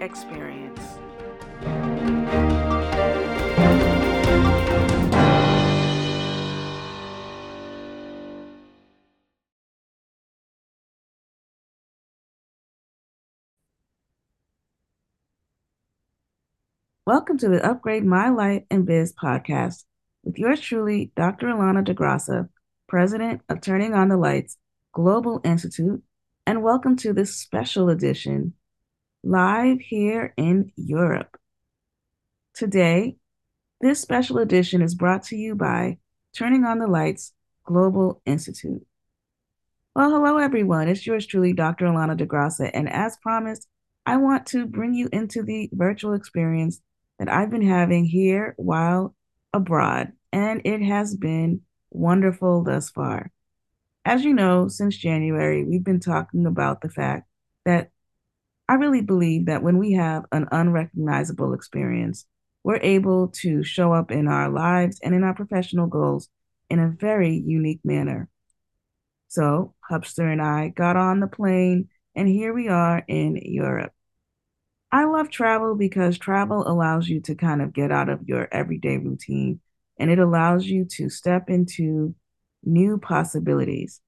experience. Welcome to the Upgrade My Life and Biz podcast with yours truly, Dr. Allana Da Graca, President of Turning on the Lights Global Institute, and welcome to this special edition live here in Europe. Today, this special edition is brought to you by Turning on the Lights Global Institute. Well, hello everyone. It's yours truly, Dr. Allana Da Graca, and as promised, I want to bring you into the virtual experience that I've been having here while abroad, and it has been wonderful thus far. As you know, since January, we've been talking about the fact that I really believe that when we have an unrecognizable experience, we're able to show up in our lives and in our professional goals in a very unique manner. So, Hubster and I got on the plane, and here we are in Europe. I love travel because travel allows you to kind of get out of your everyday routine and it allows you to step into new possibilities.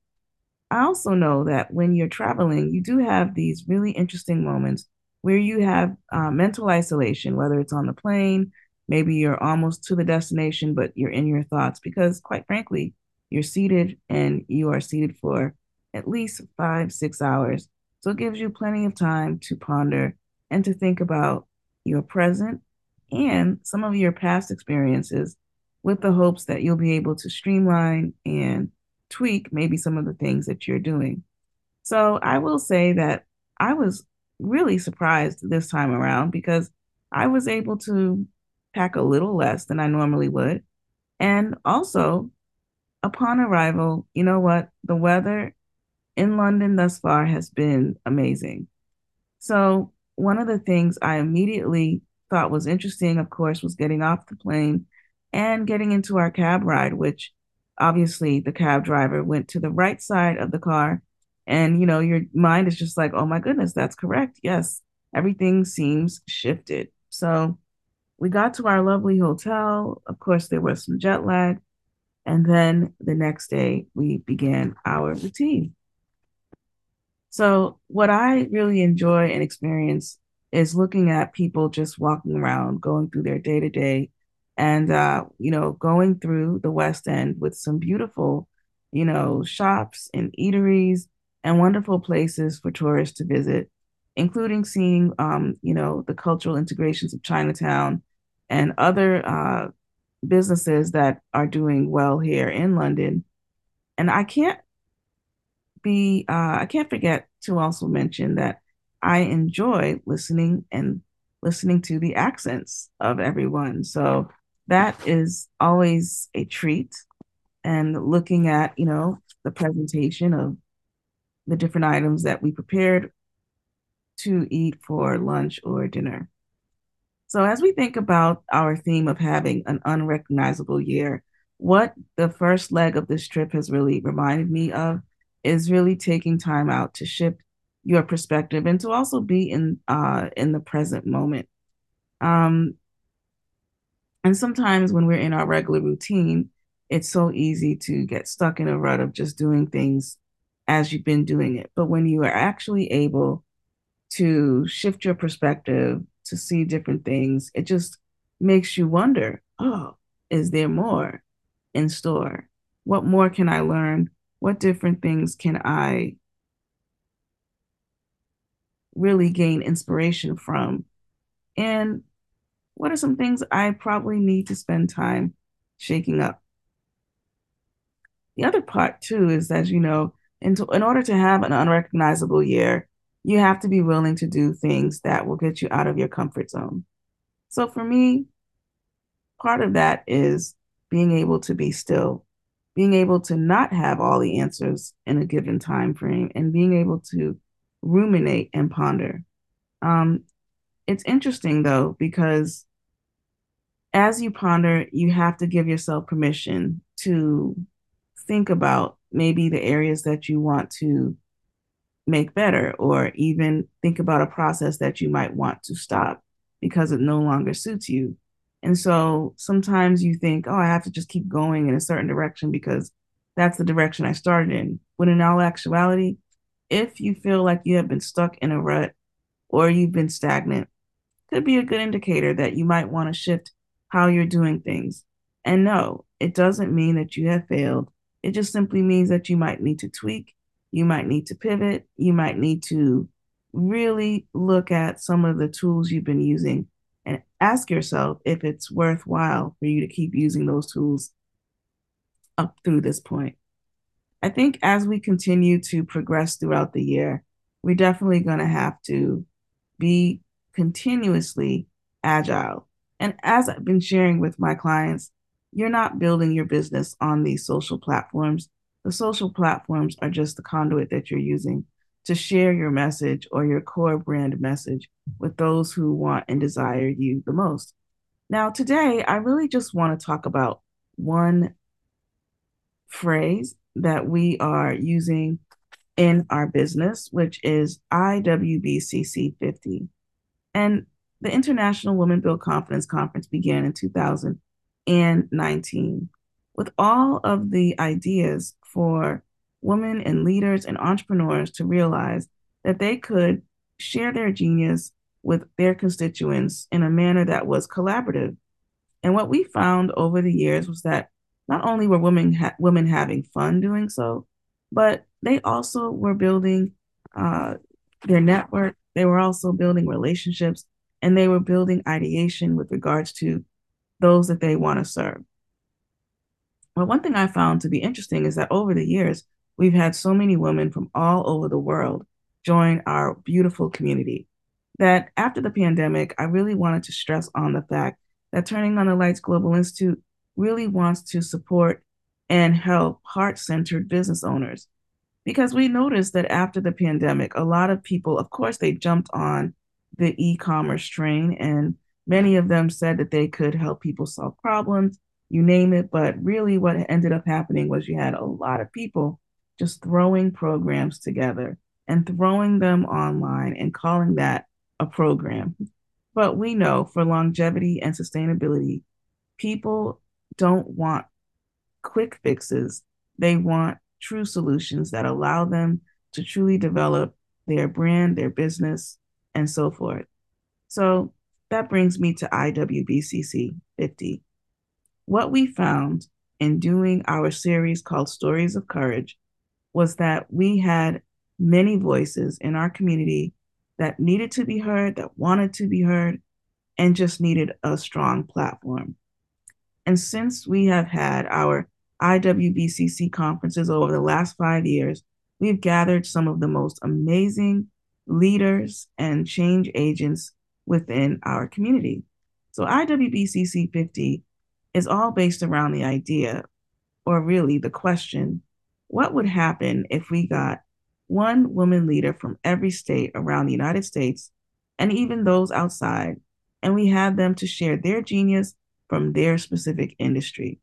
I also know that when you're traveling, you do have these really interesting moments where you have uh, mental isolation, whether it's on the plane, maybe you're almost to the destination, but you're in your thoughts because, quite frankly, you're seated and you are seated for at least five, six hours. So it gives you plenty of time to ponder and to think about your present and some of your past experiences with the hopes that you'll be able to streamline and tweak maybe some of the things that you're doing. So I will say that I was really surprised this time around because I was able to pack a little less than I normally would. And also, upon arrival, you know what? The weather in London thus far has been amazing. So one of the things I immediately thought was interesting, of course, was getting off the plane and getting into our cab ride, which obviously the cab driver went to the right side of the car. And, you know, your mind is just like, oh my goodness, that's correct. Yes, everything seems shifted. So we got to our lovely hotel. Of course, there was some jet lag. And then the next day, we began our routine. So, what I really enjoy and experience is looking at people just walking around, going through their day to day, and uh, you know, going through the West End with some beautiful, you know, shops and eateries and wonderful places for tourists to visit, including seeing, um, you know, the cultural integrations of Chinatown and other uh, businesses that are doing well here in London. And I can't be uh, I can't forget to also mention that I enjoy listening and listening to the accents of everyone. So that is always a treat. And looking at, you know, the presentation of the different items that we prepared to eat for lunch or dinner. So, as we think about our theme of having an unrecognizable year, what the first leg of this trip has really reminded me of is really taking time out to shift your perspective and to also be in uh in the present moment um and sometimes when we're in our regular routine it's so easy to get stuck in a rut of just doing things as you've been doing it. But when you are actually able to shift your perspective to see different things it just makes you wonder oh is there more in store? What more can i learn? What different things can I really gain inspiration from? And what are some things I probably need to spend time shaking up? The other part, too, is that, you know, in, to, in order to have an unrecognizable year, you have to be willing to do things that will get you out of your comfort zone. So for me, part of that is being able to be still being able to not have all the answers in a given time frame and being able to ruminate and ponder. Um, it's interesting though, because as you ponder, you have to give yourself permission to think about maybe the areas that you want to make better or even think about a process that you might want to stop because it no longer suits you. And so sometimes you think, oh, I have to just keep going in a certain direction because that's the direction I started in. When in all actuality, if you feel like you have been stuck in a rut or you've been stagnant, could be a good indicator that you might want to shift how you're doing things. And no, it doesn't mean that you have failed. It just simply means that you might need to tweak, you might need to pivot, you might need to really look at some of the tools you've been using and ask yourself if it's worthwhile for you to keep using those tools up through this point. I think as we continue to progress throughout the year, we're definitely going to have to be continuously agile. And as I've been sharing with my clients, you're not building your business on these social platforms. The social platforms are just the conduit that you're using to share your message or your core brand message with those who want and desire you the most. Now, today, I really just want to talk about one phrase that we are using in our business, which is IWBCC 50. And the International Women Build Confidence Conference began in 2019 with all of the ideas for women and leaders and entrepreneurs to realize that they could share their genius with their constituents in a manner that was collaborative. And what we found over the years was that not only were women ha- women having fun doing so, but they also were building uh, their network. They were also building relationships, and they were building ideation with regards to those that they want to serve. But one thing I found to be interesting is that over the years, we've had so many women from all over the world join our beautiful community that after the pandemic, I really wanted to stress on the fact that Turning on the Lights Global Institute really wants to support and help heart centered business owners. Because we noticed that after the pandemic, a lot of people, of course, they jumped on the e commerce train, and many of them said that they could help people solve problems, you name it. But really, what ended up happening was you had a lot of people just throwing programs together and throwing them online and calling that a program. But we know for longevity and sustainability, people don't want quick fixes. They want true solutions that allow them to truly develop their brand, their business, and so forth. So that brings me to IWBCC 50. What we found in doing our series called Stories of Courage was that we had many voices in our community that needed to be heard, that wanted to be heard, and just needed a strong platform. And since we have had our IWBCC conferences over the last five years, we've gathered some of the most amazing leaders and change agents within our community. So, IWBCC 50 is all based around the idea, or really the question what would happen if we got one woman leader from every state around the United States and even those outside, and we had them to share their genius from their specific industry?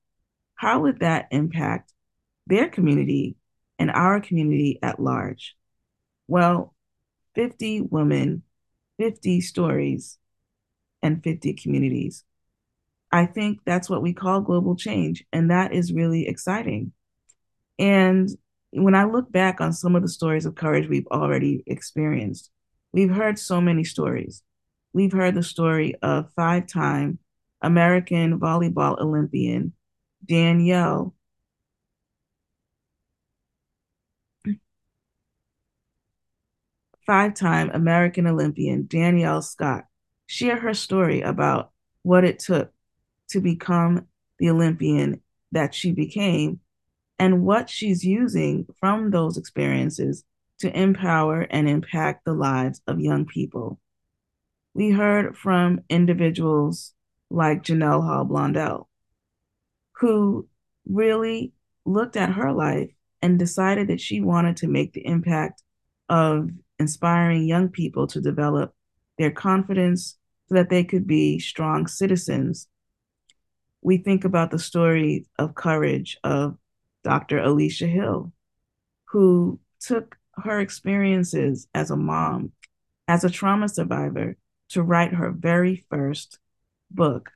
How would that impact their community and our community at large? Well, 50 women, 50 stories, and 50 communities. I think that's what we call global change, and that is really exciting. And when I look back on some of the stories of courage we've already experienced, we've heard so many stories. We've heard the story of five time American volleyball Olympian Danielle. Five time American Olympian Danielle Scott share her story about what it took to become the Olympian that she became and what she's using from those experiences to empower and impact the lives of young people. We heard from individuals like Janelle Hall Blondell, who really looked at her life and decided that she wanted to make the impact of inspiring young people to develop their confidence so that they could be strong citizens. We think about the story of courage of Dr. Alicia Hill, who took her experiences as a mom, as a trauma survivor, to write her very first book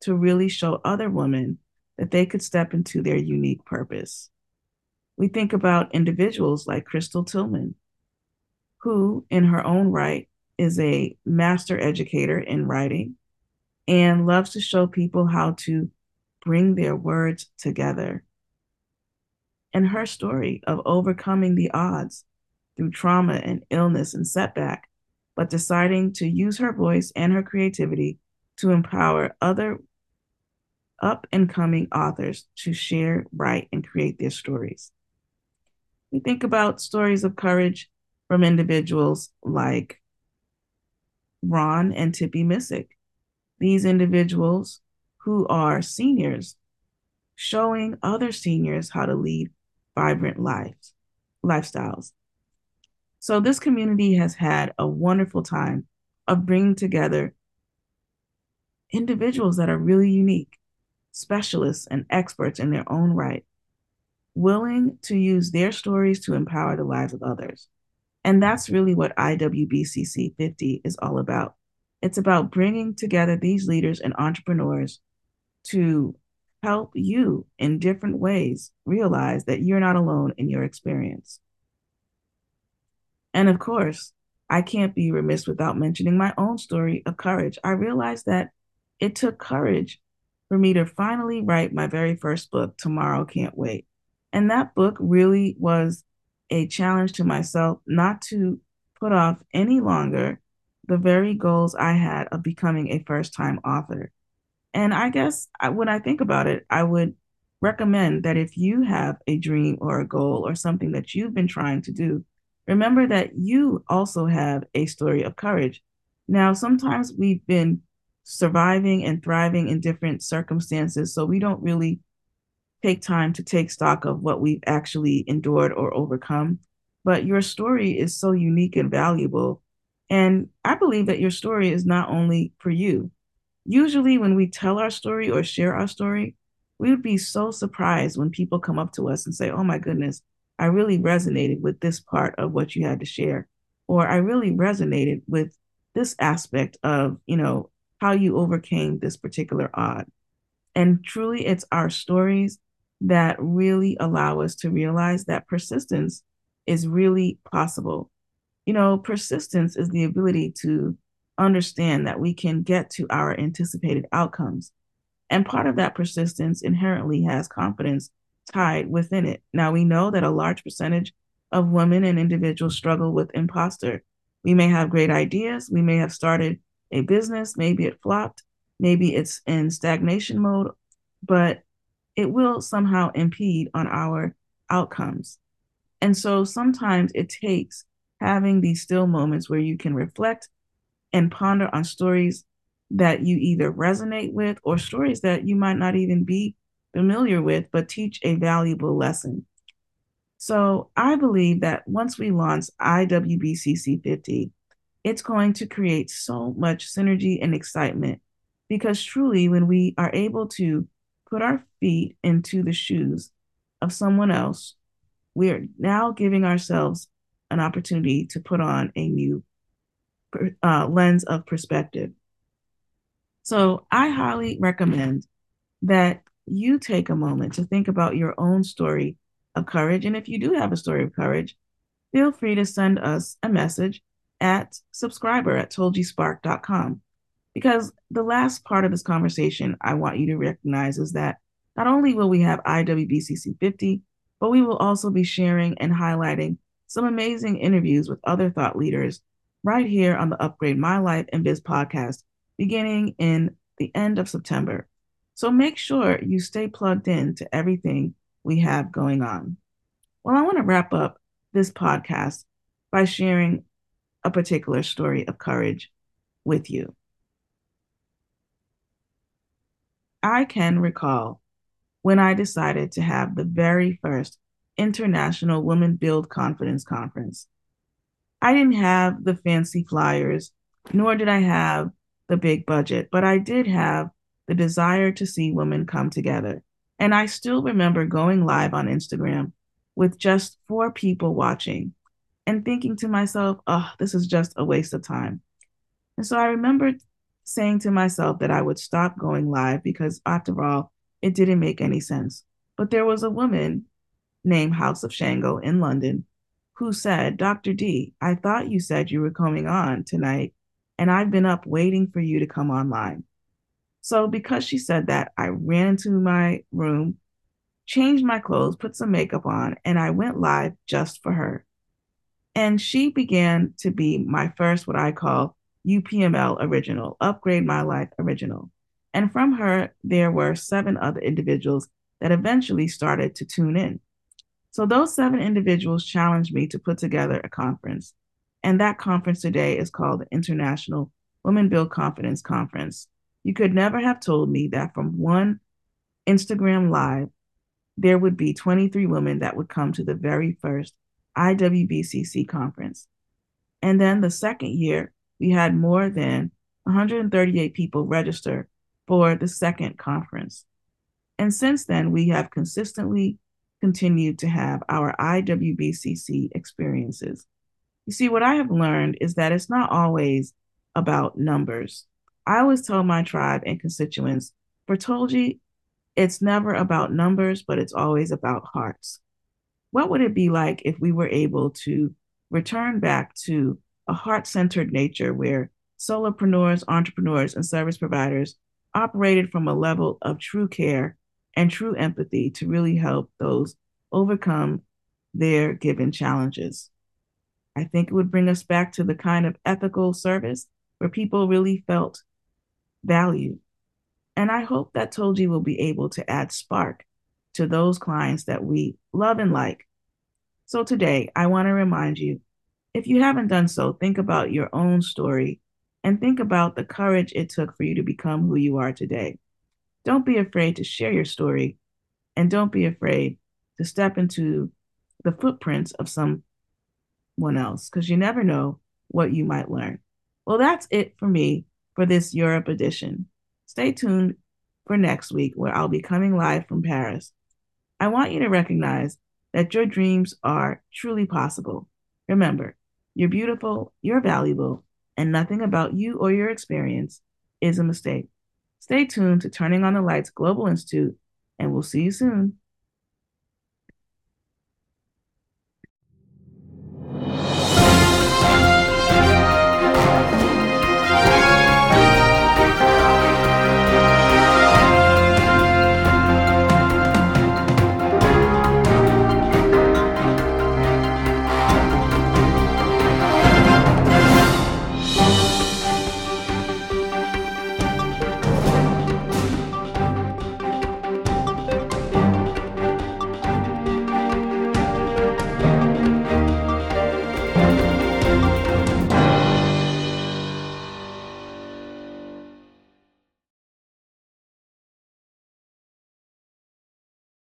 to really show other women that they could step into their unique purpose. We think about individuals like Crystal Tillman, who, in her own right, is a master educator in writing and loves to show people how to bring their words together. And her story of overcoming the odds through trauma and illness and setback, but deciding to use her voice and her creativity to empower other up and coming authors to share, write, and create their stories. We think about stories of courage from individuals like Ron and Tippy Missick. These individuals who are seniors showing other seniors how to lead vibrant lives, lifestyles. So this community has had a wonderful time of bringing together individuals that are really unique, specialists and experts in their own right, willing to use their stories to empower the lives of others. And that's really what IWBCC 50 is all about. It's about bringing together these leaders and entrepreneurs to help you in different ways realize that you're not alone in your experience. And of course, I can't be remiss without mentioning my own story of courage. I realized that it took courage for me to finally write my very first book, Tomorrow Can't Wait. And that book really was a challenge to myself not to put off any longer the very goals I had of becoming a first time author. And I guess when I think about it, I would recommend that if you have a dream or a goal or something that you've been trying to do, remember that you also have a story of courage. Now, sometimes we've been surviving and thriving in different circumstances, so we don't really take time to take stock of what we've actually endured or overcome. But your story is so unique and valuable. And I believe that your story is not only for you. Usually, when we tell our story or share our story, we would be so surprised when people come up to us and say, Oh my goodness, I really resonated with this part of what you had to share. Or I really resonated with this aspect of, you know, how you overcame this particular odd. And truly, it's our stories that really allow us to realize that persistence is really possible. You know, persistence is the ability to understand that we can get to our anticipated outcomes. And part of that persistence inherently has confidence tied within it. Now, we know that a large percentage of women and individuals struggle with imposter. We may have great ideas, we may have started a business, maybe it flopped, maybe it's in stagnation mode, but it will somehow impede on our outcomes. And so sometimes it takes having these still moments where you can reflect and ponder on stories that you either resonate with or stories that you might not even be familiar with, but teach a valuable lesson. So I believe that once we launch IWBCC 50, it's going to create so much synergy and excitement because truly, when we are able to put our feet into the shoes of someone else, we are now giving ourselves an opportunity to put on a new uh, lens of perspective. So I highly recommend that you take a moment to think about your own story of courage. And if you do have a story of courage, feel free to send us a message at subscriber at tolgispark.com. Because the last part of this conversation I want you to recognize is that not only will we have IWBCC 50, but we will also be sharing and highlighting some amazing interviews with other thought leaders right here on the Upgrade My Life and Biz podcast beginning in the end of September. So make sure you stay plugged in to everything we have going on. Well, I want to wrap up this podcast by sharing a particular story of courage with you. I can recall when I decided to have the very first International Women Build Confidence Conference. I didn't have the fancy flyers, nor did I have the big budget, but I did have the desire to see women come together. And I still remember going live on Instagram with just four people watching and thinking to myself, oh, this is just a waste of time. And so I remembered saying to myself that I would stop going live because, after all, it didn't make any sense. But there was a woman named House of Shango in London who said, Dr. D, I thought you said you were coming on tonight, and I've been up waiting for you to come online. So, because she said that, I ran into my room, changed my clothes, put some makeup on, and I went live just for her. And she began to be my first, what I call UPML original, Upgrade My Life original. And from her, there were seven other individuals that eventually started to tune in. So those seven individuals challenged me to put together a conference. And that conference today is called the International Women Build Confidence Conference. You could never have told me that from one Instagram Live, there would be 23 women that would come to the very first IWBCC conference. And then the second year, we had more than 138 people register for the second conference. And since then, we have consistently continued to have our IWBCC experiences. You see, what I have learned is that it's not always about numbers. I always tell my tribe and constituents, for Tolji, it's never about numbers, but it's always about hearts. What would it be like if we were able to return back to a heart centered nature where solopreneurs, entrepreneurs, and service providers operated from a level of true care and true empathy to really help those overcome their given challenges. I think it would bring us back to the kind of ethical service where people really felt valued. And I hope that Tolji will be able to add spark to those clients that we love and like. So today, I want to remind you if you haven't done so, think about your own story and think about the courage it took for you to become who you are today. Don't be afraid to share your story and don't be afraid to step into the footprints of someone else because you never know what you might learn. Well, that's it for me for this Europe edition. Stay tuned for next week where I'll be coming live from Paris. I want you to recognize that your dreams are truly possible. Remember, you're beautiful, you're valuable, and nothing about you or your experience is a mistake. Stay tuned to Turning on the Lights Global Institute, and we'll see you soon.